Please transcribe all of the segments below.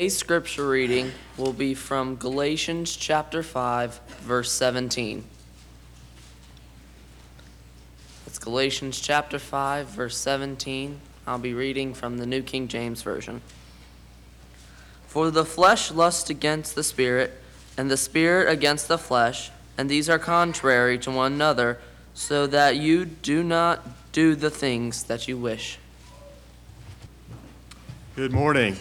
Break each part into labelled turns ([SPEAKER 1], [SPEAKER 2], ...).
[SPEAKER 1] Today's scripture reading will be from Galatians chapter 5, verse 17. It's Galatians chapter 5, verse 17. I'll be reading from the New King James Version. For the flesh lusts against the spirit, and the spirit against the flesh, and these are contrary to one another, so that you do not do the things that you wish.
[SPEAKER 2] Good morning.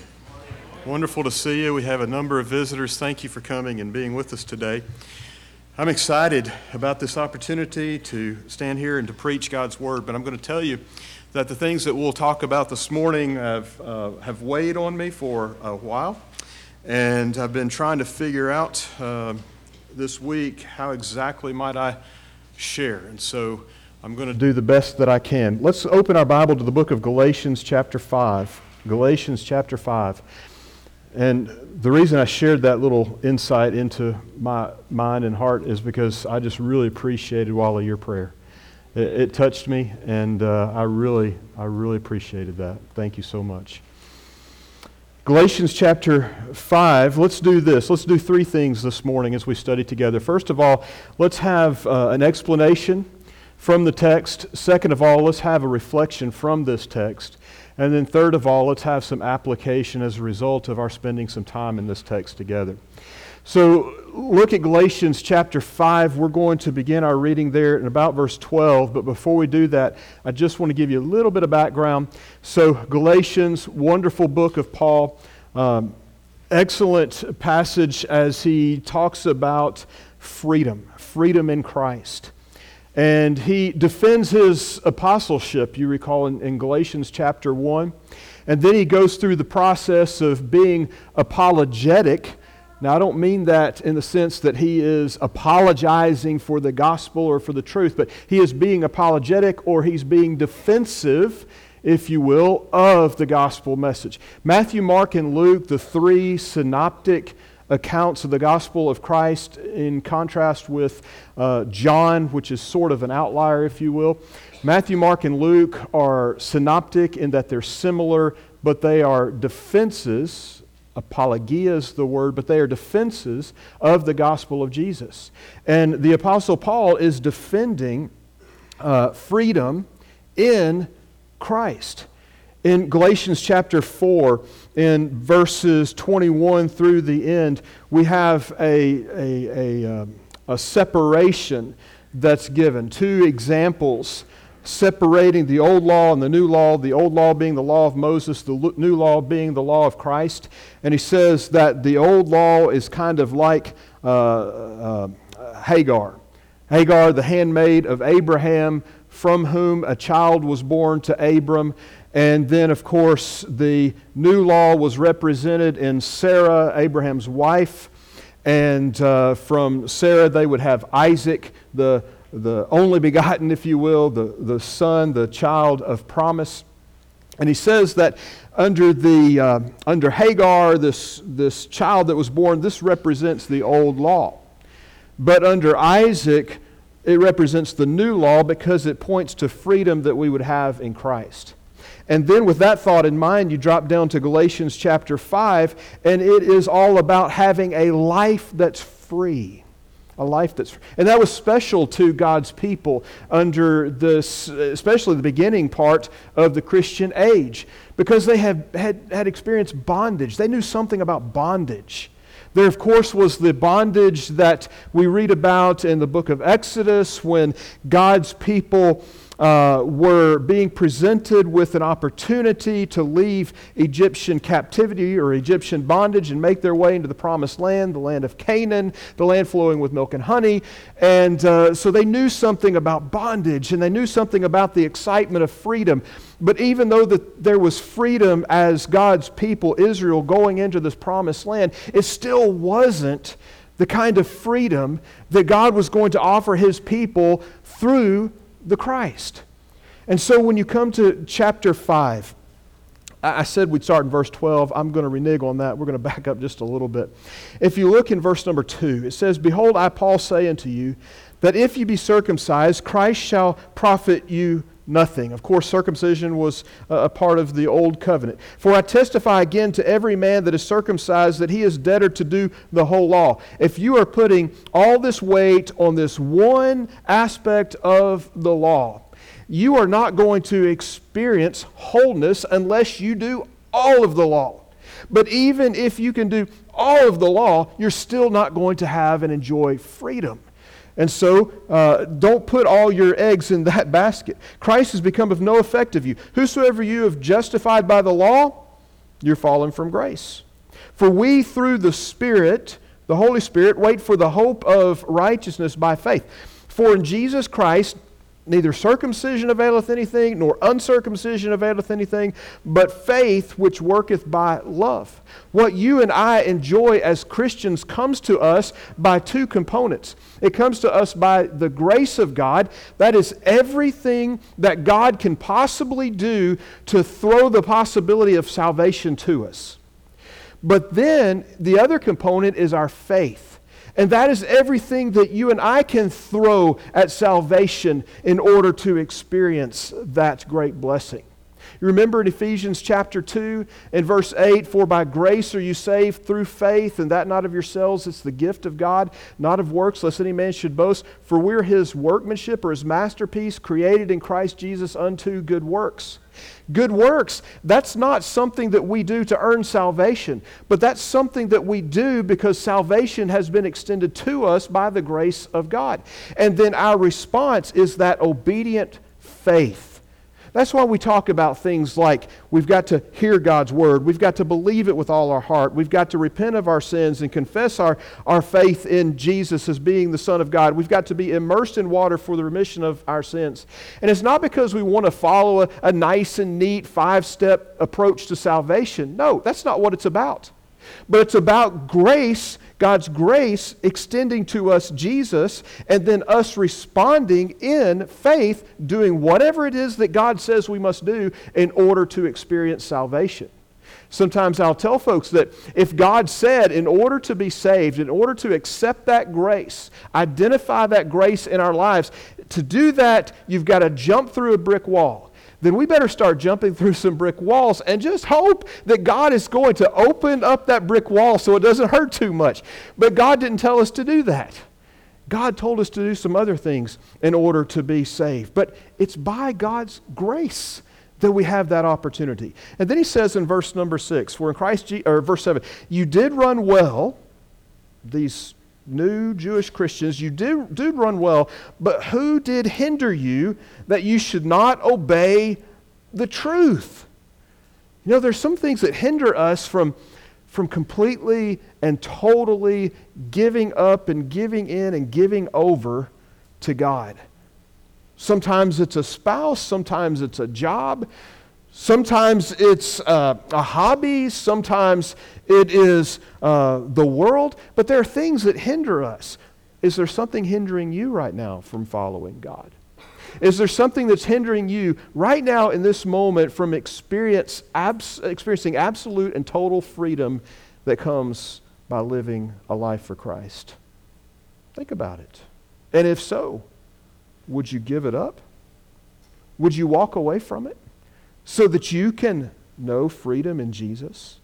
[SPEAKER 2] Wonderful to see you. We have a number of visitors. Thank you for coming and being with us today. I'm excited about this opportunity to stand here and to preach God's Word, but I'm going to tell you that the things that we'll talk about this morning have, uh, have weighed on me for a while, and I've been trying to figure out uh, this week how exactly might I share. And so I'm going to do the best that I can. Let's open our Bible to the book of Galatians, chapter 5. Galatians, chapter 5. And the reason I shared that little insight into my mind and heart is because I just really appreciated Wally your prayer. It, it touched me, and uh, I really, I really appreciated that. Thank you so much. Galatians chapter 5, let's do this. Let's do three things this morning as we study together. First of all, let's have uh, an explanation from the text. Second of all, let's have a reflection from this text. And then, third of all, let's have some application as a result of our spending some time in this text together. So, look at Galatians chapter 5. We're going to begin our reading there in about verse 12. But before we do that, I just want to give you a little bit of background. So, Galatians, wonderful book of Paul. Um, excellent passage as he talks about freedom, freedom in Christ. And he defends his apostleship, you recall in, in, Galatians chapter 1. And then he goes through the process of being apologetic. Now, I don't mean that in the sense that he is apologizing for the gospel or for the truth, but he is being apologetic or he's being defensive, if you will, of the gospel message. Matthew, Mark, and Luke, the three synoptic accounts of the gospel of Christ in contrast with uh, John, which is sort of an outlier, if you will. Matthew, Mark, and Luke are synoptic in that they're similar, but they are defenses. Apologia is the word, but they are defenses of the gospel of Jesus. And the Apostle Paul is defending uh, freedom in Christ. In Galatians chapter 4, in verses 21 through the end, we have a, a, a, um, a separation that's given. Two examples separating the old law and the new law, the old law being the law of Moses, the new law being the law of Christ. And he says that the old law is kind of like uh, uh, Hagar. Hagar, the handmaid of Abraham, from whom a child was born to Abram. And then, of course, the new law was represented in Sarah, Abraham's wife. And uh, from Sarah, they would have Isaac, the, the only begotten, if you will, the, the son, the child of promise. And he says that under, the, uh, under Hagar, this, this child that was born, this represents the old law. But under Isaac, it represents the new law because it points to freedom that we would have in Christ. And then, with that thought in mind, you drop down to Galatians chapter 5, and it is all about having a life that's free. A life that's free. And that was special to God's people under this, especially the beginning part of the Christian age, because they had, had, had experienced bondage. They knew something about bondage. There, of course, was the bondage that we read about in the book of Exodus when God's people uh, were being presented with an opportunity to leave Egyptian captivity or Egyptian bondage and make their way into the promised land, the land of Canaan, the land flowing with milk and honey. And uh, so they knew something about bondage and they knew something about the excitement of freedom. But even though the, there was freedom as God's people, Israel, going into this promised land, it still wasn't the kind of freedom that God was going to offer his people through the Christ. And so when you come to chapter 5, I said we'd start in verse 12. I'm going to renege on that. We're going to back up just a little bit. If you look in verse number 2, it says, Behold, I, Paul, say unto you, that if you be circumcised, Christ shall profit you nothing. Of course, circumcision was a part of the old covenant. For I testify again to every man that is circumcised that he is debtor to do the whole law. If you are putting all this weight on this one aspect of the law, you are not going to experience wholeness unless you do all of the law. But even if you can do all of the law, you're still not going to have and enjoy freedom. And so, uh, don't put all your eggs in that basket. Christ has become of no effect of you. Whosoever you have justified by the law, you're fallen from grace. For we, through the Spirit, the Holy Spirit, wait for the hope of righteousness by faith. For in Jesus Christ, neither circumcision availeth anything, nor uncircumcision availeth anything, but faith which worketh by love. What you and I enjoy as Christians comes to us by two components. It comes to us by the grace of God, that is everything that God can possibly do to throw the possibility of salvation to us. But then the other component is our faith. And that is everything that you and I can throw at salvation in order to experience that great blessing. You remember in Ephesians chapter 2 and verse 8, For by grace are you saved through faith, and that not of yourselves, it's the gift of God, not of works, lest any man should boast. For we're his workmanship or his masterpiece, created in Christ Jesus unto good works Good works, that's not something that we do to earn salvation, but that's something that we do because salvation has been extended to us by the grace of God. And then our response is that obedient faith. That's why we talk about things like we've got to hear God's word, we've got to believe it with all our heart, we've got to repent of our sins and confess our, our faith in Jesus as being the Son of God. We've got to be immersed in water for the remission of our sins. And it's not because we want to follow a, a nice and neat five step approach to salvation. No, that's not what it's about. But it's about grace God's grace extending to us Jesus, and then us responding in faith, doing whatever it is that God says we must do in order to experience salvation. Sometimes I'll tell folks that if God said, in order to be saved, in order to accept that grace, identify that grace in our lives, to do that, you've got to jump through a brick wall then we better start jumping through some brick walls and just hope that God is going to open up that brick wall so it doesn't hurt too much. But God didn't tell us to do that. God told us to do some other things in order to be saved. But it's by God's grace that we have that opportunity. And then he says in verse number 6, for in Christ or verse 7, you did run well these new Jewish Christians, you do, did run well, but who did hinder you that you should not obey the truth? You know, there's some things that hinder us from, from completely and totally giving up and giving in and giving over to God. Sometimes it's a spouse, sometimes it's a job, Sometimes it's uh, a hobby, sometimes it is uh, the world, but there are things that hinder us. Is there something hindering you right now from following God? Is there something that's hindering you right now in this moment from experience, abs- experiencing absolute and total freedom that comes by living a life for Christ? Think about it. And if so, would you give it up? Would you walk away from it? So that you can know freedom in Jesus?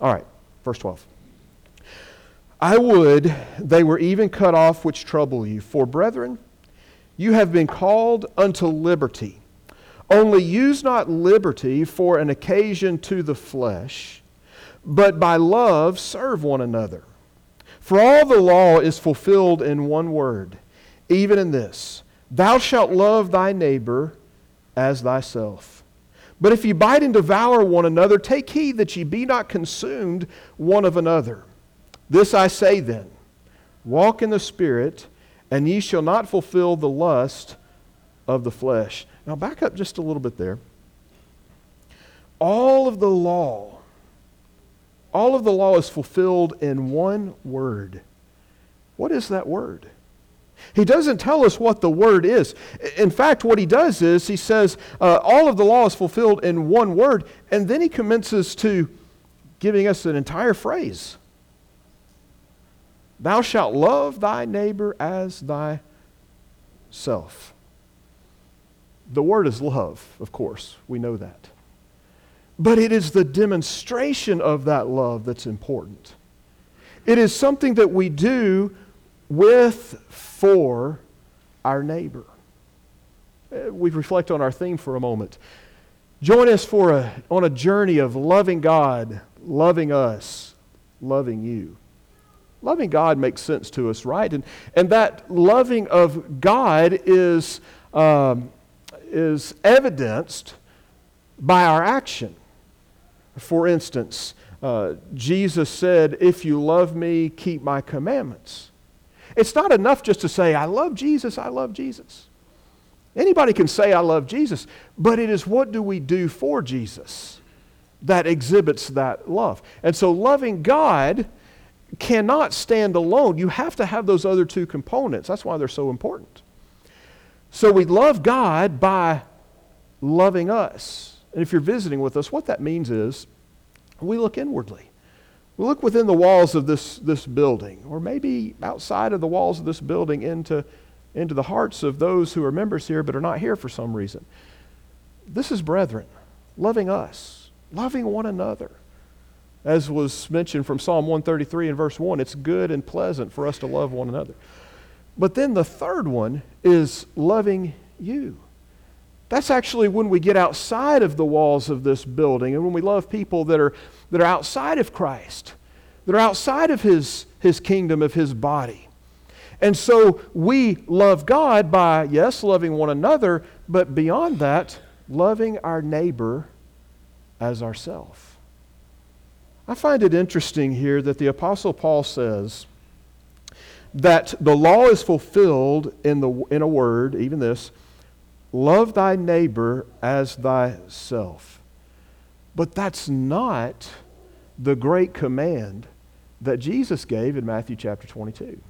[SPEAKER 2] All right, verse 12. I would they were even cut off which trouble you. For, brethren, you have been called unto liberty. Only use not liberty for an occasion to the flesh, but by love serve one another. For all the law is fulfilled in one word, even in this Thou shalt love thy neighbor as thyself. But if ye bite and devour one another, take heed that ye be not consumed one of another. This I say then walk in the Spirit, and ye shall not fulfill the lust of the flesh. Now, back up just a little bit there. All of the law, all of the law is fulfilled in one word. What is that word? He doesn't tell us what the word is. In fact, what he does is he says uh, all of the law is fulfilled in one word, and then he commences to giving us an entire phrase Thou shalt love thy neighbor as thyself. The word is love, of course. We know that. But it is the demonstration of that love that's important. It is something that we do with, for our neighbor. Uh, We reflect on our theme for a moment. Join us for a, on a journey of loving God, loving us, loving you. Loving God makes sense to us, right? And, and that loving of God is, um, is evidenced by our action. For instance, uh, Jesus said, If you love me, keep my commandments. It's not enough just to say, I love Jesus, I love Jesus. Anybody can say, I love Jesus, but it is what do we do for Jesus that exhibits that love. And so, loving God cannot stand alone. You have to have those other two components. That's why they're so important. So, we love God by loving us. And if you're visiting with us, what that means is we look inwardly. We look within the walls of this, this building, or maybe outside of the walls of this building into, into the hearts of those who are members here but are not here for some reason. This is brethren, loving us, loving one another. As was mentioned from Psalm 133 and verse 1, it's good and pleasant for us to love one another. But then the third one is loving you. That's actually when we get outside of the walls of this building and when we love people that are, that are outside of Christ, that are outside of his, his kingdom, of His body. And so we love God by, yes, loving one another, but beyond that, loving our neighbor as ourself. I find it interesting here that the Apostle Paul says that the law is fulfilled in, the, in a word, even this love thy neighbor as thyself. But that's not the great command that Jesus gave in Matthew chapter 22.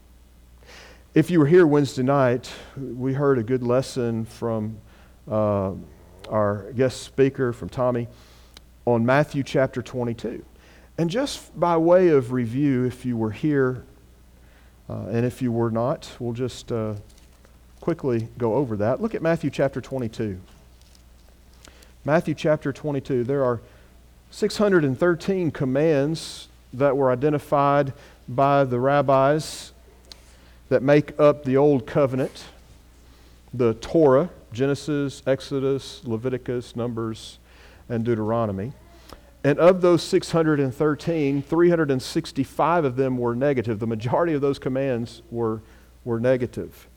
[SPEAKER 2] If you were here Wednesday night, we heard a good lesson from uh, our guest speaker, from Tommy, on Matthew chapter 22. And just by way of review, if you were here uh, and if you were not, we'll just uh, quickly go over that. Look at Matthew chapter 22. Matthew chapter 22. There are 613 commands that were identified by the rabbis that make up the Old Covenant, the Torah, Genesis, Exodus, Leviticus, Numbers, and Deuteronomy. And of those 613, 365 of them were negative. The majority of those commands were, were negative.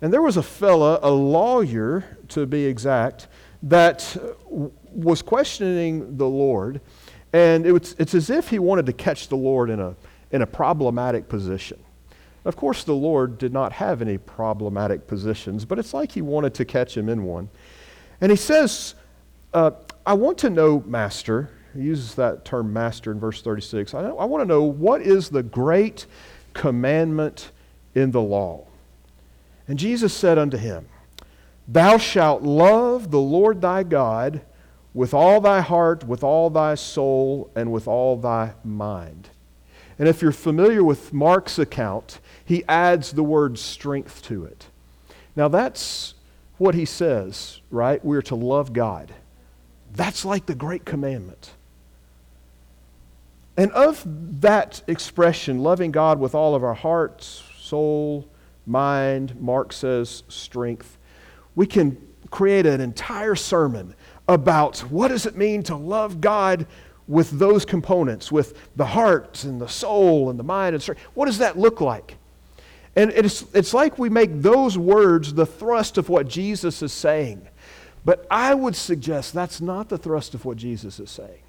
[SPEAKER 2] And there was a fella, a lawyer to be exact, that was questioning the Lord. And it was, it's as if he wanted to catch the Lord in a, in a problematic position. Of course, the Lord did not have any problematic positions, but it's like he wanted to catch him in one. And he says, uh, I want to know, Master, he uses that term master in verse 36. I, I want to know what is the great commandment in the law? And Jesus said unto him, Thou shalt love the Lord thy God with all thy heart, with all thy soul, and with all thy mind. And if you're familiar with Mark's account, he adds the word strength to it. Now, that's what he says, right? We're to love God. That's like the great commandment. And of that expression, loving God with all of our hearts, soul, mind, Mark says strength, we can create an entire sermon about what does it mean to love God with those components, with the heart and the soul and the mind and strength. What does that look like? And it's, it's like we make those words the thrust of what Jesus is saying. But I would suggest that's not the thrust of what Jesus is saying.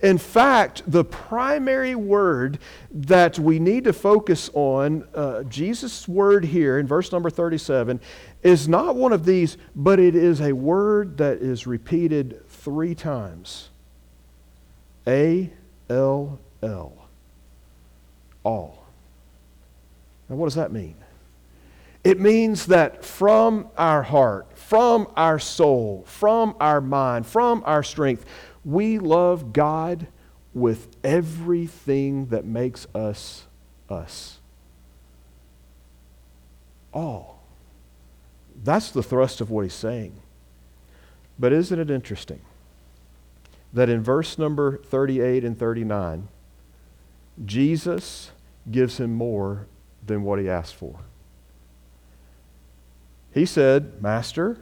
[SPEAKER 2] In fact, the primary word that we need to focus on, uh, Jesus' word here in verse number 37, is not one of these, but it is a word that is repeated three times A L L. All. Now, what does that mean? It means that from our heart, from our soul, from our mind, from our strength, we love God with everything that makes us us. All. That's the thrust of what he's saying. But isn't it interesting that in verse number 38 and 39, Jesus gives him more than what he asked for? He said, Master,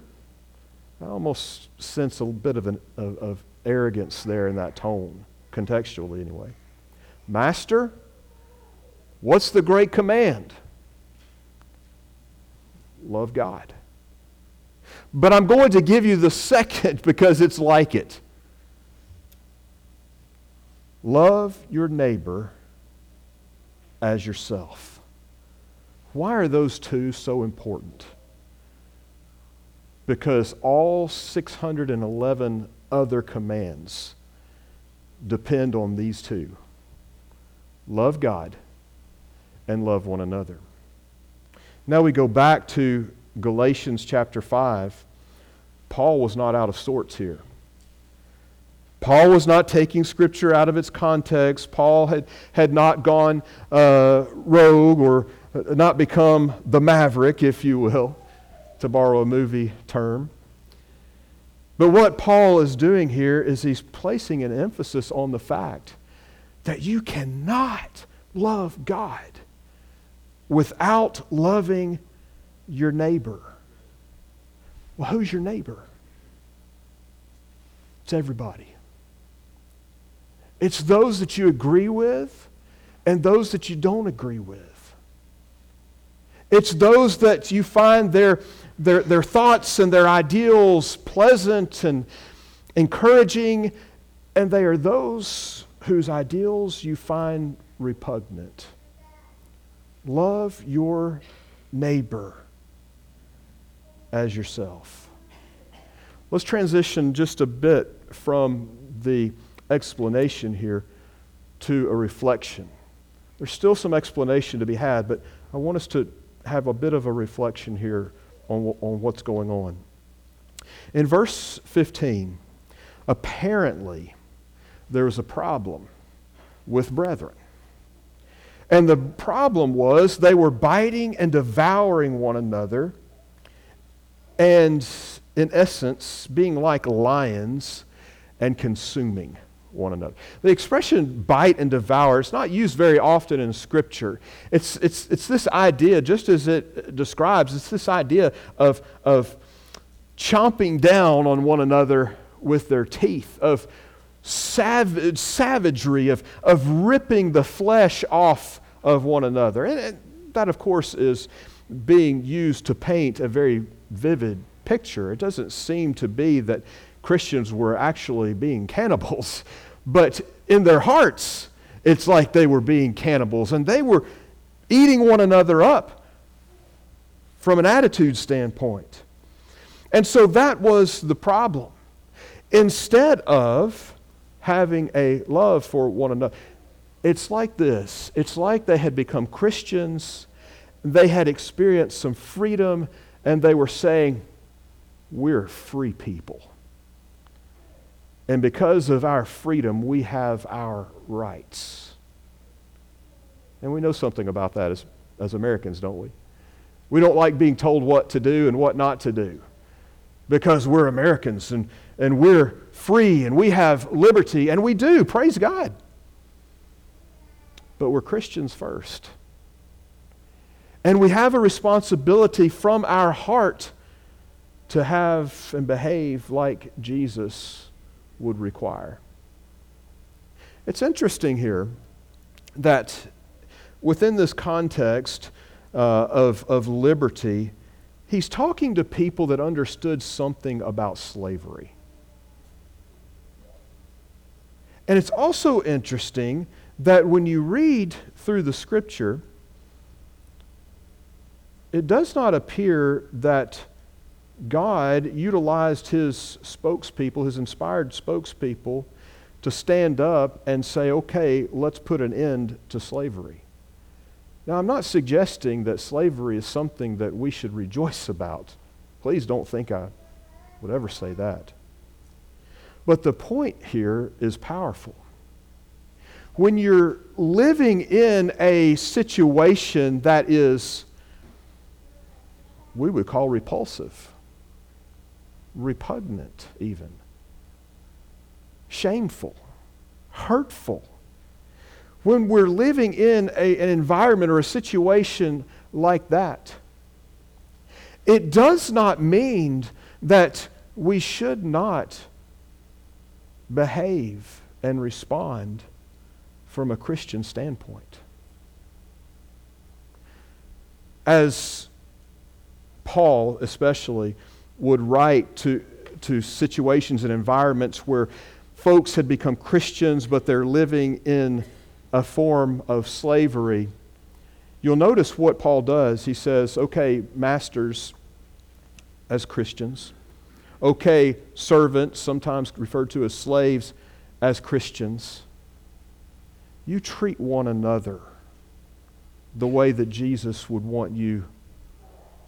[SPEAKER 2] I almost sense a bit of, an, of, of arrogance there in that tone, contextually anyway. Master, what's the great command? Love God. But I'm going to give you the second because it's like it. Love your neighbor as yourself. Why are those two so important? Because all 611 other commands depend on these two love God and love one another. Now we go back to Galatians chapter 5. Paul was not out of sorts here. Paul was not taking Scripture out of its context. Paul had, had not gone uh, rogue or not become the maverick, if you will, to borrow a movie term. But what Paul is doing here is he's placing an emphasis on the fact that you cannot love God without loving your neighbor. Well, who's your neighbor? It's everybody. It's those that you agree with and those that you don't agree with. It's those that you find their their, their thoughts and their ideals pleasant and encouraging, and they are those whose ideals you find repugnant. Love your neighbor as yourself. Let's transition just a bit from the explanation here to a reflection. There's still some explanation to be had, but I want us to have a bit of a reflection here on, on what's going on. In verse 15, apparently there was a problem with brethren. And the problem was they were biting and devouring one another, and in essence, being like lions and consuming one another. The expression bite and devour is not used very often in Scripture. It's, it's, it's this idea, just as it describes, it's this idea of, of chomping down on one another with their teeth, of savage, savagery, of, of ripping the flesh off of one another. And, and that, of course, is being used to paint a very vivid picture. It doesn't seem to be that Christians were actually being cannibals, but in their hearts, it's like they were being cannibals and they were eating one another up from an attitude standpoint. And so that was the problem. Instead of having a love for one another, it's like this it's like they had become Christians, they had experienced some freedom, and they were saying, We're free people. And because of our freedom, we have our rights. And we know something about that as, as Americans, don't we? We don't like being told what to do and what not to do because we're Americans and, and we're free and we have liberty, and we do, praise God. But we're Christians first. And we have a responsibility from our heart to have and behave like Jesus would require. It's interesting here that within this context uh, of, of liberty, he's talking to people that understood something about slavery. And it's also interesting that when you read through the scripture, it does not appear that God utilized his spokespeople, his inspired spokespeople, to stand up and say, okay, let's put an end to slavery. Now, I'm not suggesting that slavery is something that we should rejoice about. Please don't think I would ever say that. But the point here is powerful. When you're living in a situation that is, we would call repulsive, repugnant, even shameful, hurtful. When we're living in a, an environment or a situation like that, it does not mean that we should not behave and respond from a Christian standpoint. As Paul, especially, would write to, to situations and environments where folks had become Christians, but they're living in a form of slavery, you'll notice what Paul does. He says, okay, masters, as Christians, okay, servants, sometimes referred to as slaves, as Christians, you treat one another the way that Jesus would want you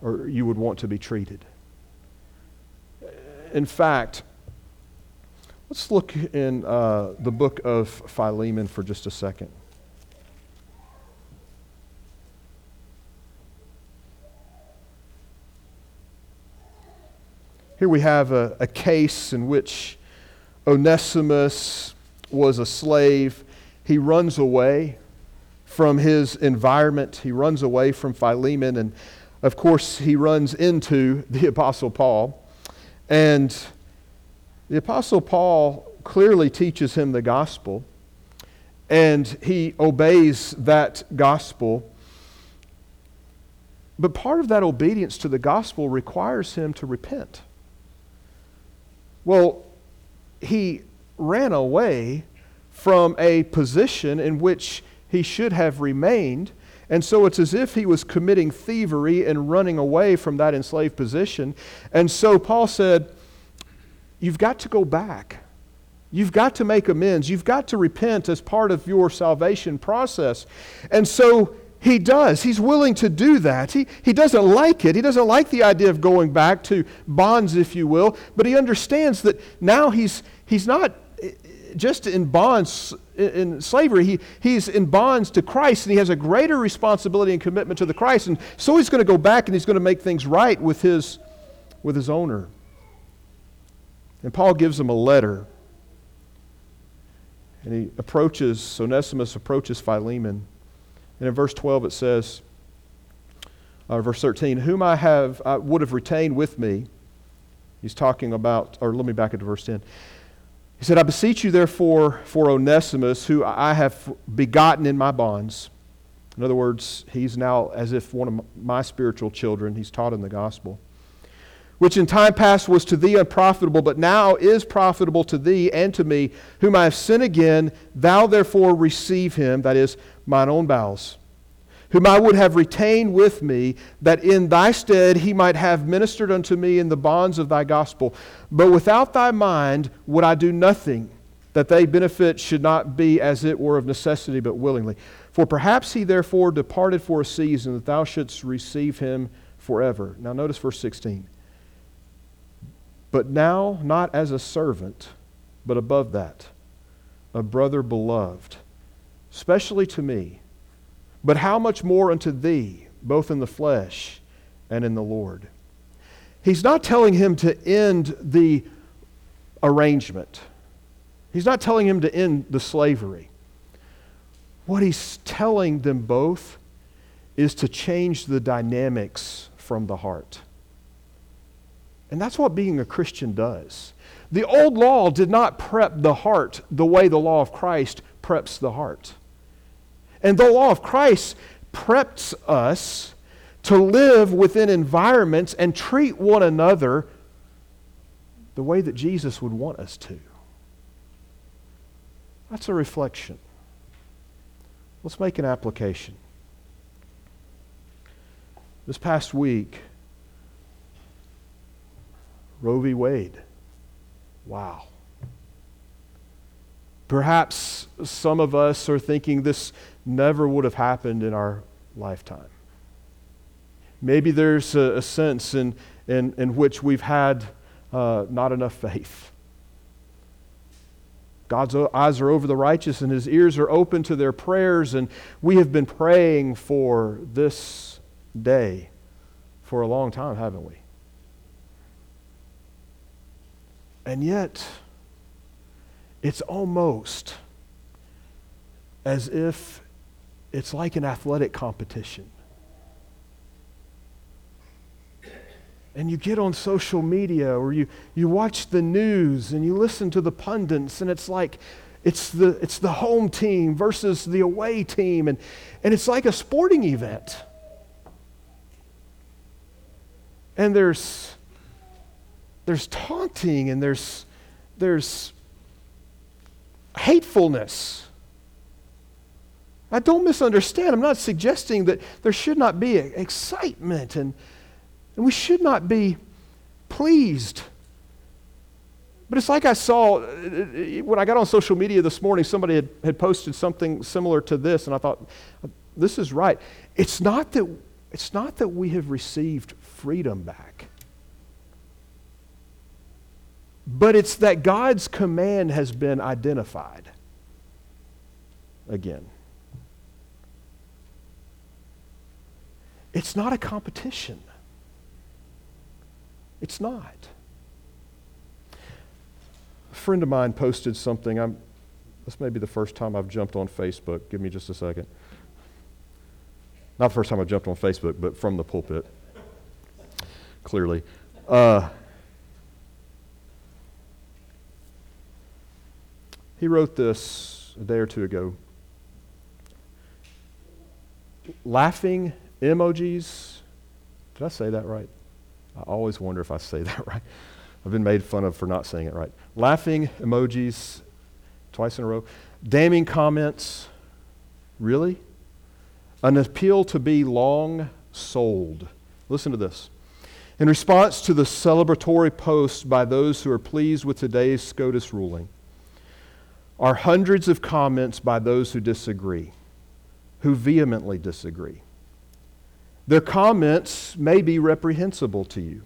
[SPEAKER 2] or you would want to be treated. In fact, let's look in uh, the book of Philemon for just a second. Here we have a, a case in which Onesimus was a slave. He runs away from his environment, he runs away from Philemon, and of course, he runs into the Apostle Paul. And the Apostle Paul clearly teaches him the gospel, and he obeys that gospel. But part of that obedience to the gospel requires him to repent. Well, he ran away from a position in which he should have remained. And so it's as if he was committing thievery and running away from that enslaved position. And so Paul said, You've got to go back. You've got to make amends. You've got to repent as part of your salvation process. And so he does. He's willing to do that. He, he doesn't like it. He doesn't like the idea of going back to bonds, if you will, but he understands that now he's, he's not eh, just in bonds, in slavery, he, he's in bonds to Christ, and he has a greater responsibility and commitment to the Christ. And so he's going to go back and he's going to make things right with his, with his owner. And Paul gives him a letter. And he approaches, Onesimus approaches Philemon. And in verse 12 it says, uh, verse 13, whom I have, I would have retained with me. He's talking about, or let me back into verse 10. He said, I beseech you, therefore, for Onesimus, who I have begotten in my bonds. In other words, he's now as if one of my spiritual children. He's taught in the gospel which in time past was to thee unprofitable, but now is profitable to thee and to me, whom I have sent again. Thou therefore receive him, that is, mine own bowels, whom I would have retained with me, that in thy stead he might have ministered unto me in the bonds of thy gospel. But without thy mind would I do nothing, that thy benefit should not be as it were of necessity, but willingly. For perhaps he therefore departed for a season, that thou shouldst receive him forever. Now notice verse 16 but now not as a servant, but above that, a brother beloved, especially to me. But how much more unto thee, both in the flesh and in the Lord? He's not telling him to end the arrangement. He's not telling him to end the slavery. What he's telling them both is to change the dynamics from the heart. And that's what being a Christian does. The old law did not prep the heart the way the law of Christ preps the heart. And the law of Christ preps us to live within environments and treat one another the way that Jesus would want us to. That's a reflection. Let's make an application. This past week, Roe v. Wade. Wow. Perhaps some of us are thinking this never would have happened in our lifetime. Maybe there's a, a sense in, in, in which we've had uh, not enough faith. God's eyes are over the righteous and his ears are open to their prayers, and we have been praying for this day for a long time, haven't we? And yet, it's almost as if it's like an athletic competition. And you get on social media or you, you watch the news and you listen to the pundits, and it's like it's the, it's the home team versus the away team. And, and it's like a sporting event. And there's, there's taunting and there's, there's hatefulness. I don't misunderstand. I'm not suggesting that there should not be excitement and, and we should not be pleased. But it's like I saw uh, when I got on social media this morning, somebody had, had posted something similar to this, and I thought, this is right. It's not that, it's not that we have received freedom back, but it's that God's command has been identified again. It's not a competition. It's not. A friend of mine posted something. I'm, this may be the first time I've jumped on Facebook. Give me just a second. Not the first time I jumped on Facebook, but from the pulpit, clearly. Uh, he wrote this a day or two ago. Laughing emojis. Did I say that right? I always wonder if I say that right. I've been made fun of for not saying it right. Laughing emojis twice in a row. Damning comments. Really? An appeal to be long souled. Listen to this. In response to the celebratory posts by those who are pleased with today's SCOTUS ruling, are hundreds of comments by those who disagree, who vehemently disagree. Their comments may be reprehensible to you.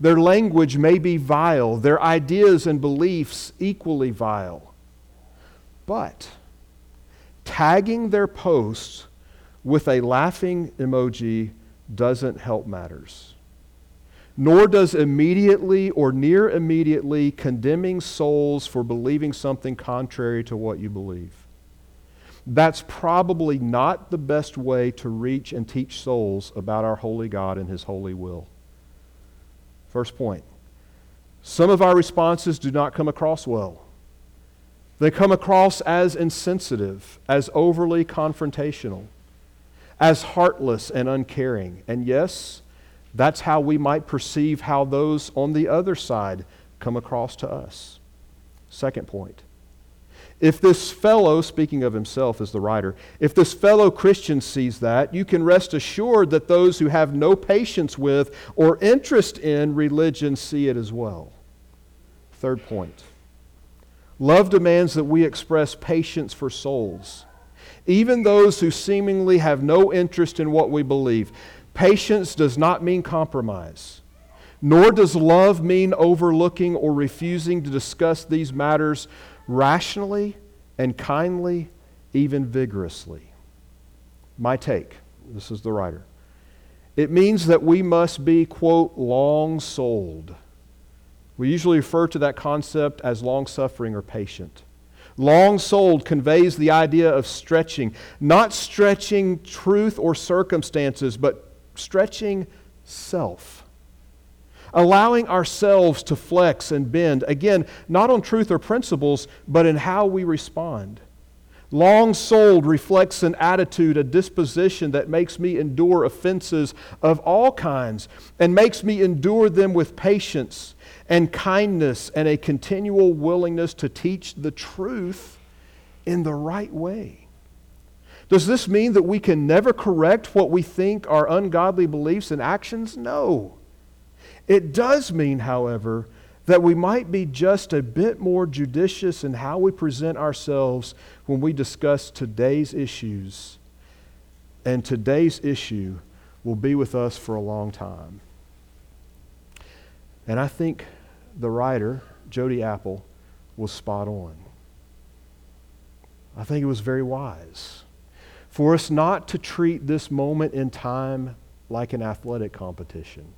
[SPEAKER 2] Their language may be vile. Their ideas and beliefs equally vile. But tagging their posts with a laughing emoji doesn't help matters. Nor does immediately or near immediately condemning souls for believing something contrary to what you believe that's probably not the best way to reach and teach souls about our holy God and His holy will. First point some of our responses do not come across well. They come across as insensitive, as overly confrontational, as heartless and uncaring. And yes, that's how we might perceive how those on the other side come across to us. Second point if this fellow, speaking of himself as the writer, if this fellow Christian sees that, you can rest assured that those who have no patience with or interest in religion see it as well. Third point love demands that we express patience for souls, even those who seemingly have no interest in what we believe. Patience does not mean compromise. Nor does love mean overlooking or refusing to discuss these matters rationally and kindly, even vigorously. My take this is the writer. It means that we must be, quote, long souled. We usually refer to that concept as long suffering or patient. Long souled conveys the idea of stretching, not stretching truth or circumstances, but stretching self allowing ourselves to flex and bend, again, not on truth or principles, but in how we respond. Long souled reflects an attitude, a disposition that makes me endure offenses of all kinds and makes me endure them with patience and kindness and a continual willingness to teach the truth in the right way. Does this mean that we can never correct what we think are ungodly beliefs and actions? No. It does mean, however, that we might be just a bit more judicious in how we present ourselves when we discuss today's issues. And today's issue will be with us for a long time. And I think the writer, Jody Apple, was spot on. I think it was very wise for us not to treat this moment in time like an athletic competition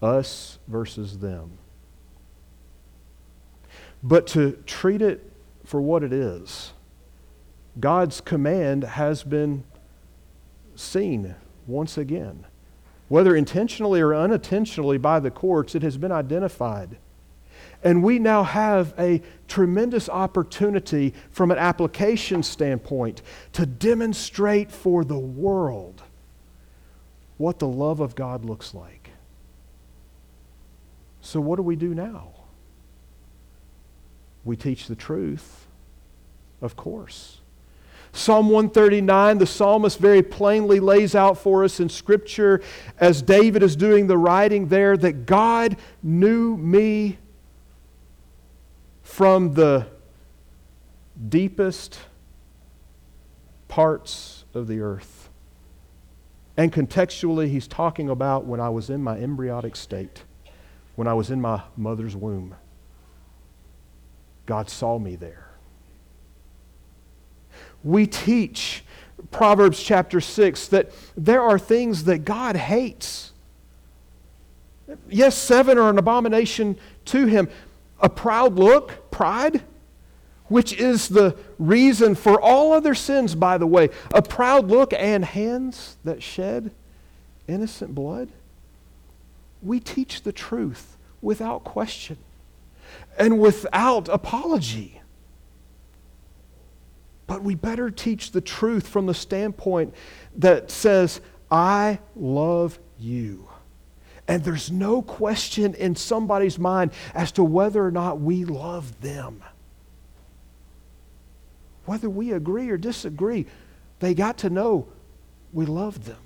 [SPEAKER 2] us versus them. but to treat it for what it is. God's command has been seen once again. Whether intentionally or unintentionally by the courts, it has been identified. And we now have a tremendous opportunity from an application standpoint to demonstrate for the world what the love of God looks like. So, what do we do now? We teach the truth, of course. Psalm 139, the psalmist very plainly lays out for us in Scripture, as David is doing the writing there, that God knew me from the deepest parts of the earth. And contextually, he's talking about when I was in my embryonic state, when I was in my mother's womb. God saw me there. We teach Proverbs chapter 6 that there are things that God hates. Yes, seven are an abomination to him. A proud look, pride, which is the reason for all other sins, by the way. A proud look and hands that shed innocent blood. We teach the truth without question and without apology. But we better teach the truth from the standpoint that says, I love you. And there's no question in somebody's mind as to whether or not we love them. Whether we agree or disagree, they got to know we loved them.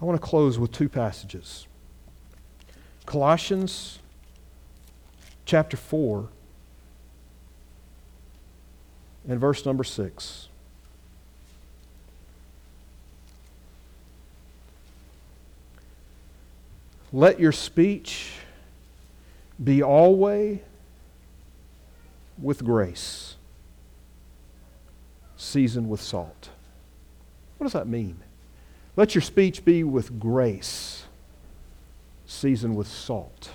[SPEAKER 2] I want to close with two passages. Colossians chapter 4 and verse number 6. Let your speech be always with grace, seasoned with salt. What does that mean? Let your speech be with grace, seasoned with salt.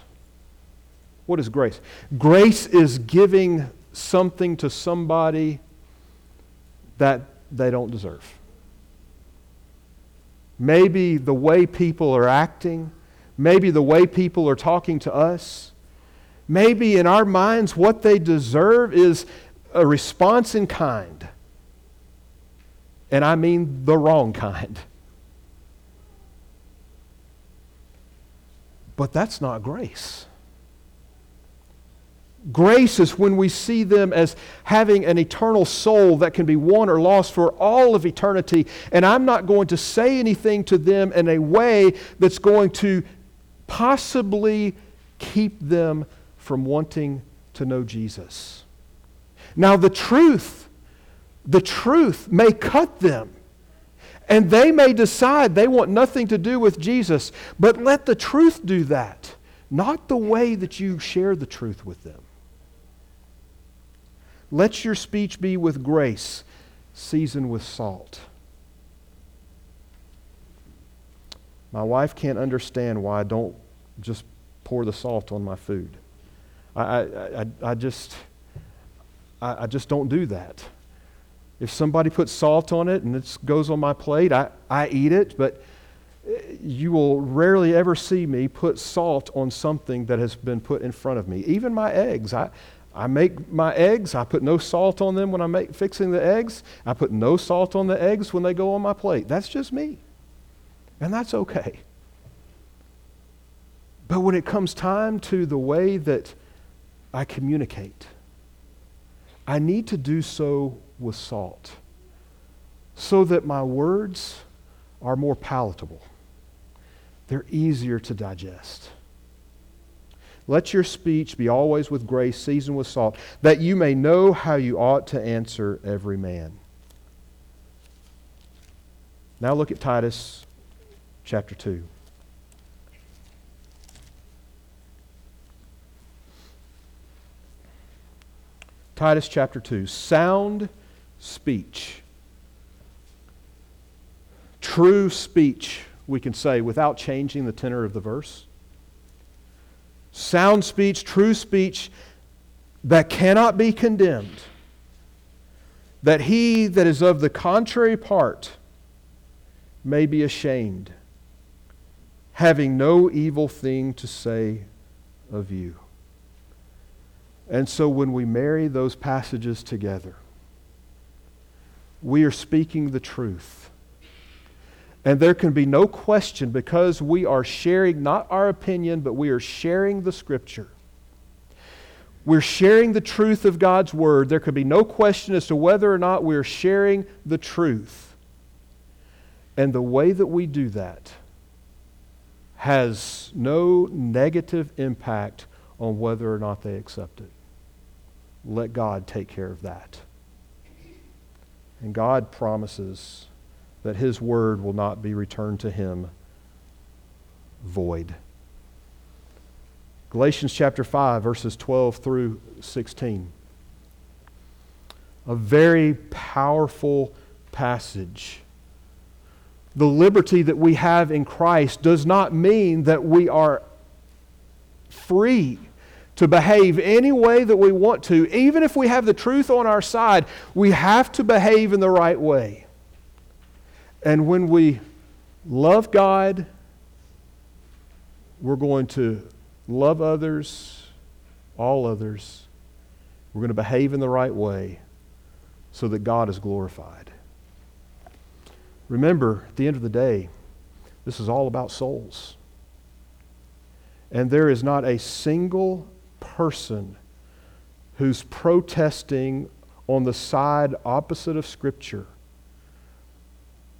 [SPEAKER 2] What is grace? Grace is giving something to somebody that they don't deserve. Maybe the way people are acting, maybe the way people are talking to us, maybe in our minds what they deserve is a response in kind. And I mean the wrong kind. But that's not grace. Grace is when we see them as having an eternal soul that can be won or lost for all of eternity. And I'm not going to say anything to them in a way that's going to possibly keep them from wanting to know Jesus. Now, the truth, the truth may cut them. And they may decide they want nothing to do with Jesus. But let the truth do that, not the way that you share the truth with them. Let your speech be with grace, seasoned with salt. My wife can't understand why I don't just pour the salt on my food. I, I, I, I just, I, I just don't do that. If somebody puts salt on it and it goes on my plate, I, I eat it, but eh, you will rarely ever see me put salt on something that has been put in front of me. Even my eggs. I, I make my eggs. I put no salt on them when I'm make, fixing the eggs. I put no salt on the eggs when they go on my plate. That's just me. And that's okay. But when it comes time to the way that I communicate, I need to do so with salt so that my words are more palatable. They're easier to digest. Let your speech be always with grace, seasoned with salt, that you may know how you ought to answer every man. Now look at Titus chapter 2. Titus chapter 2. Sound speech. True speech, we can say, without changing the tenor of the verse sound speech, true speech that cannot be condemned, that he that is of the contrary part may be ashamed, having no evil thing to say of you. And so when we marry those passages together, we are speaking the truth. And there can be no question because we are sharing not our opinion, but we are sharing the Scripture. We're sharing the truth of God's Word. There can be no question as to whether or not we're sharing the truth. And the way that we do that has no negative impact on whether or not they accept it. Let God take care of that. And God promises that His word will not be returned to Him void. Galatians chapter 5, verses 12 through 16. A very powerful passage. The liberty that we have in Christ does not mean that we are free to behave any way that we want to. Even if we have the truth on our side, we have to behave in the right way. And when we love God, we're going to love others, all others. We're going to behave in the right way so that God is glorified. Remember, at the end of the day, this is all about souls. And there is not a single person who's protesting on the side opposite of Scripture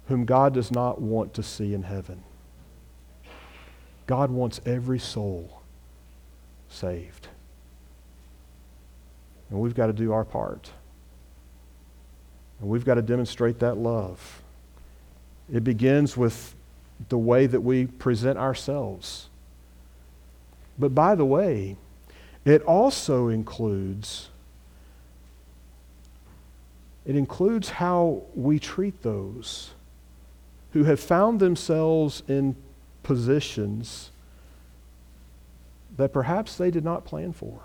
[SPEAKER 2] whom God does not want to see in heaven. God wants every soul saved. And we've got to do our part. And we've got to demonstrate that love. It begins with the way that we present ourselves. But by the way, it also includes it includes how we treat those who have found themselves in positions that perhaps they did not plan for.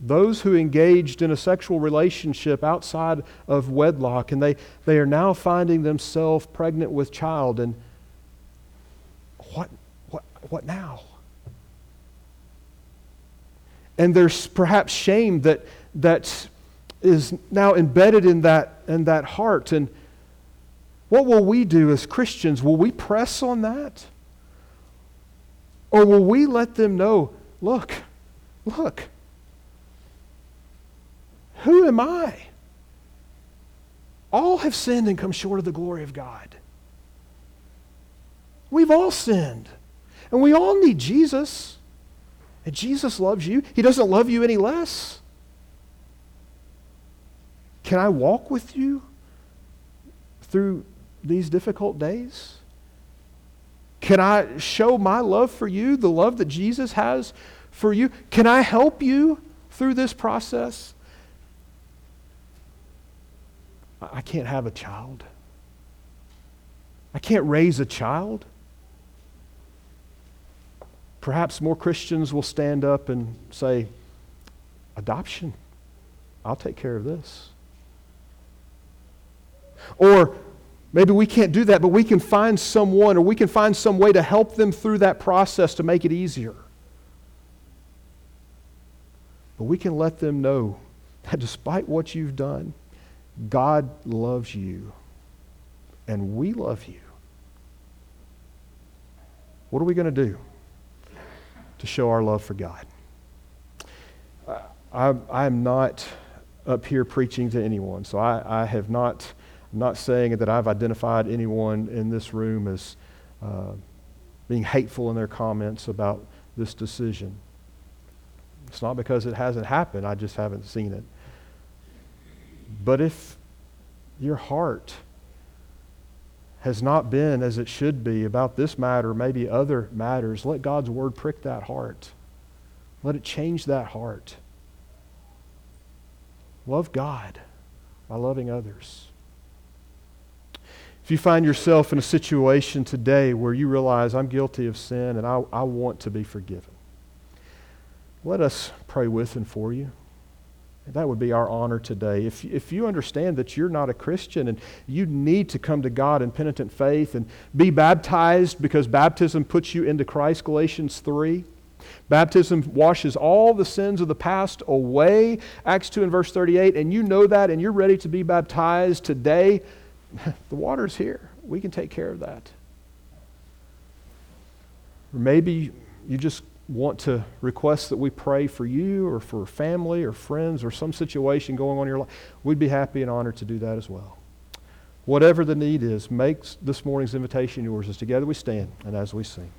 [SPEAKER 2] Those who engaged in a sexual relationship outside of wedlock and they, they are now finding themselves pregnant with child and what, what, what now? And there's perhaps shame that, that is now embedded in that, in that heart. And what will we do as Christians? Will we press on that? Or will we let them know, look, look, who am I? All have sinned and come short of the glory of God. We've all sinned. And we all need Jesus. And Jesus loves you. He doesn't love you any less. Can I walk with you through these difficult days? Can I show my love for you, the love that Jesus has for you? Can I help you through this process? I can't have a child. I can't raise a child. Perhaps more Christians will stand up and say, Adoption, I'll take care of this. Or maybe we can't do that, but we can find someone or we can find some way to help them through that process to make it easier. But we can let them know that despite what you've done, God loves you and we love you. What are we going to do to show our love for God? I, I'm not up here preaching to anyone, so I, I have not I'm not saying that I've identified anyone in this room as uh, being hateful in their comments about this decision. It's not because it hasn't happened, I just haven't seen it. But if your heart has not been as it should be about this matter, maybe other matters, let God's word prick that heart. Let it change that heart. Love God by loving others. If you find yourself in a situation today where you realize I'm guilty of sin and I, I want to be forgiven, let us pray with and for you. That would be our honor today. If, if you understand that you're not a Christian and you need to come to God in penitent faith and be baptized because baptism puts you into Christ, Galatians 3. Baptism washes all the sins of the past away, Acts 2 and verse 38, and you know that and you're ready to be baptized today, the water's here. We can take care of that. Or maybe you just want to request that we pray for you or for family or friends or some situation going on in your life, we'd be happy and honored to do that as well. Whatever the need is, make this morning's invitation yours as together we stand and as we sing.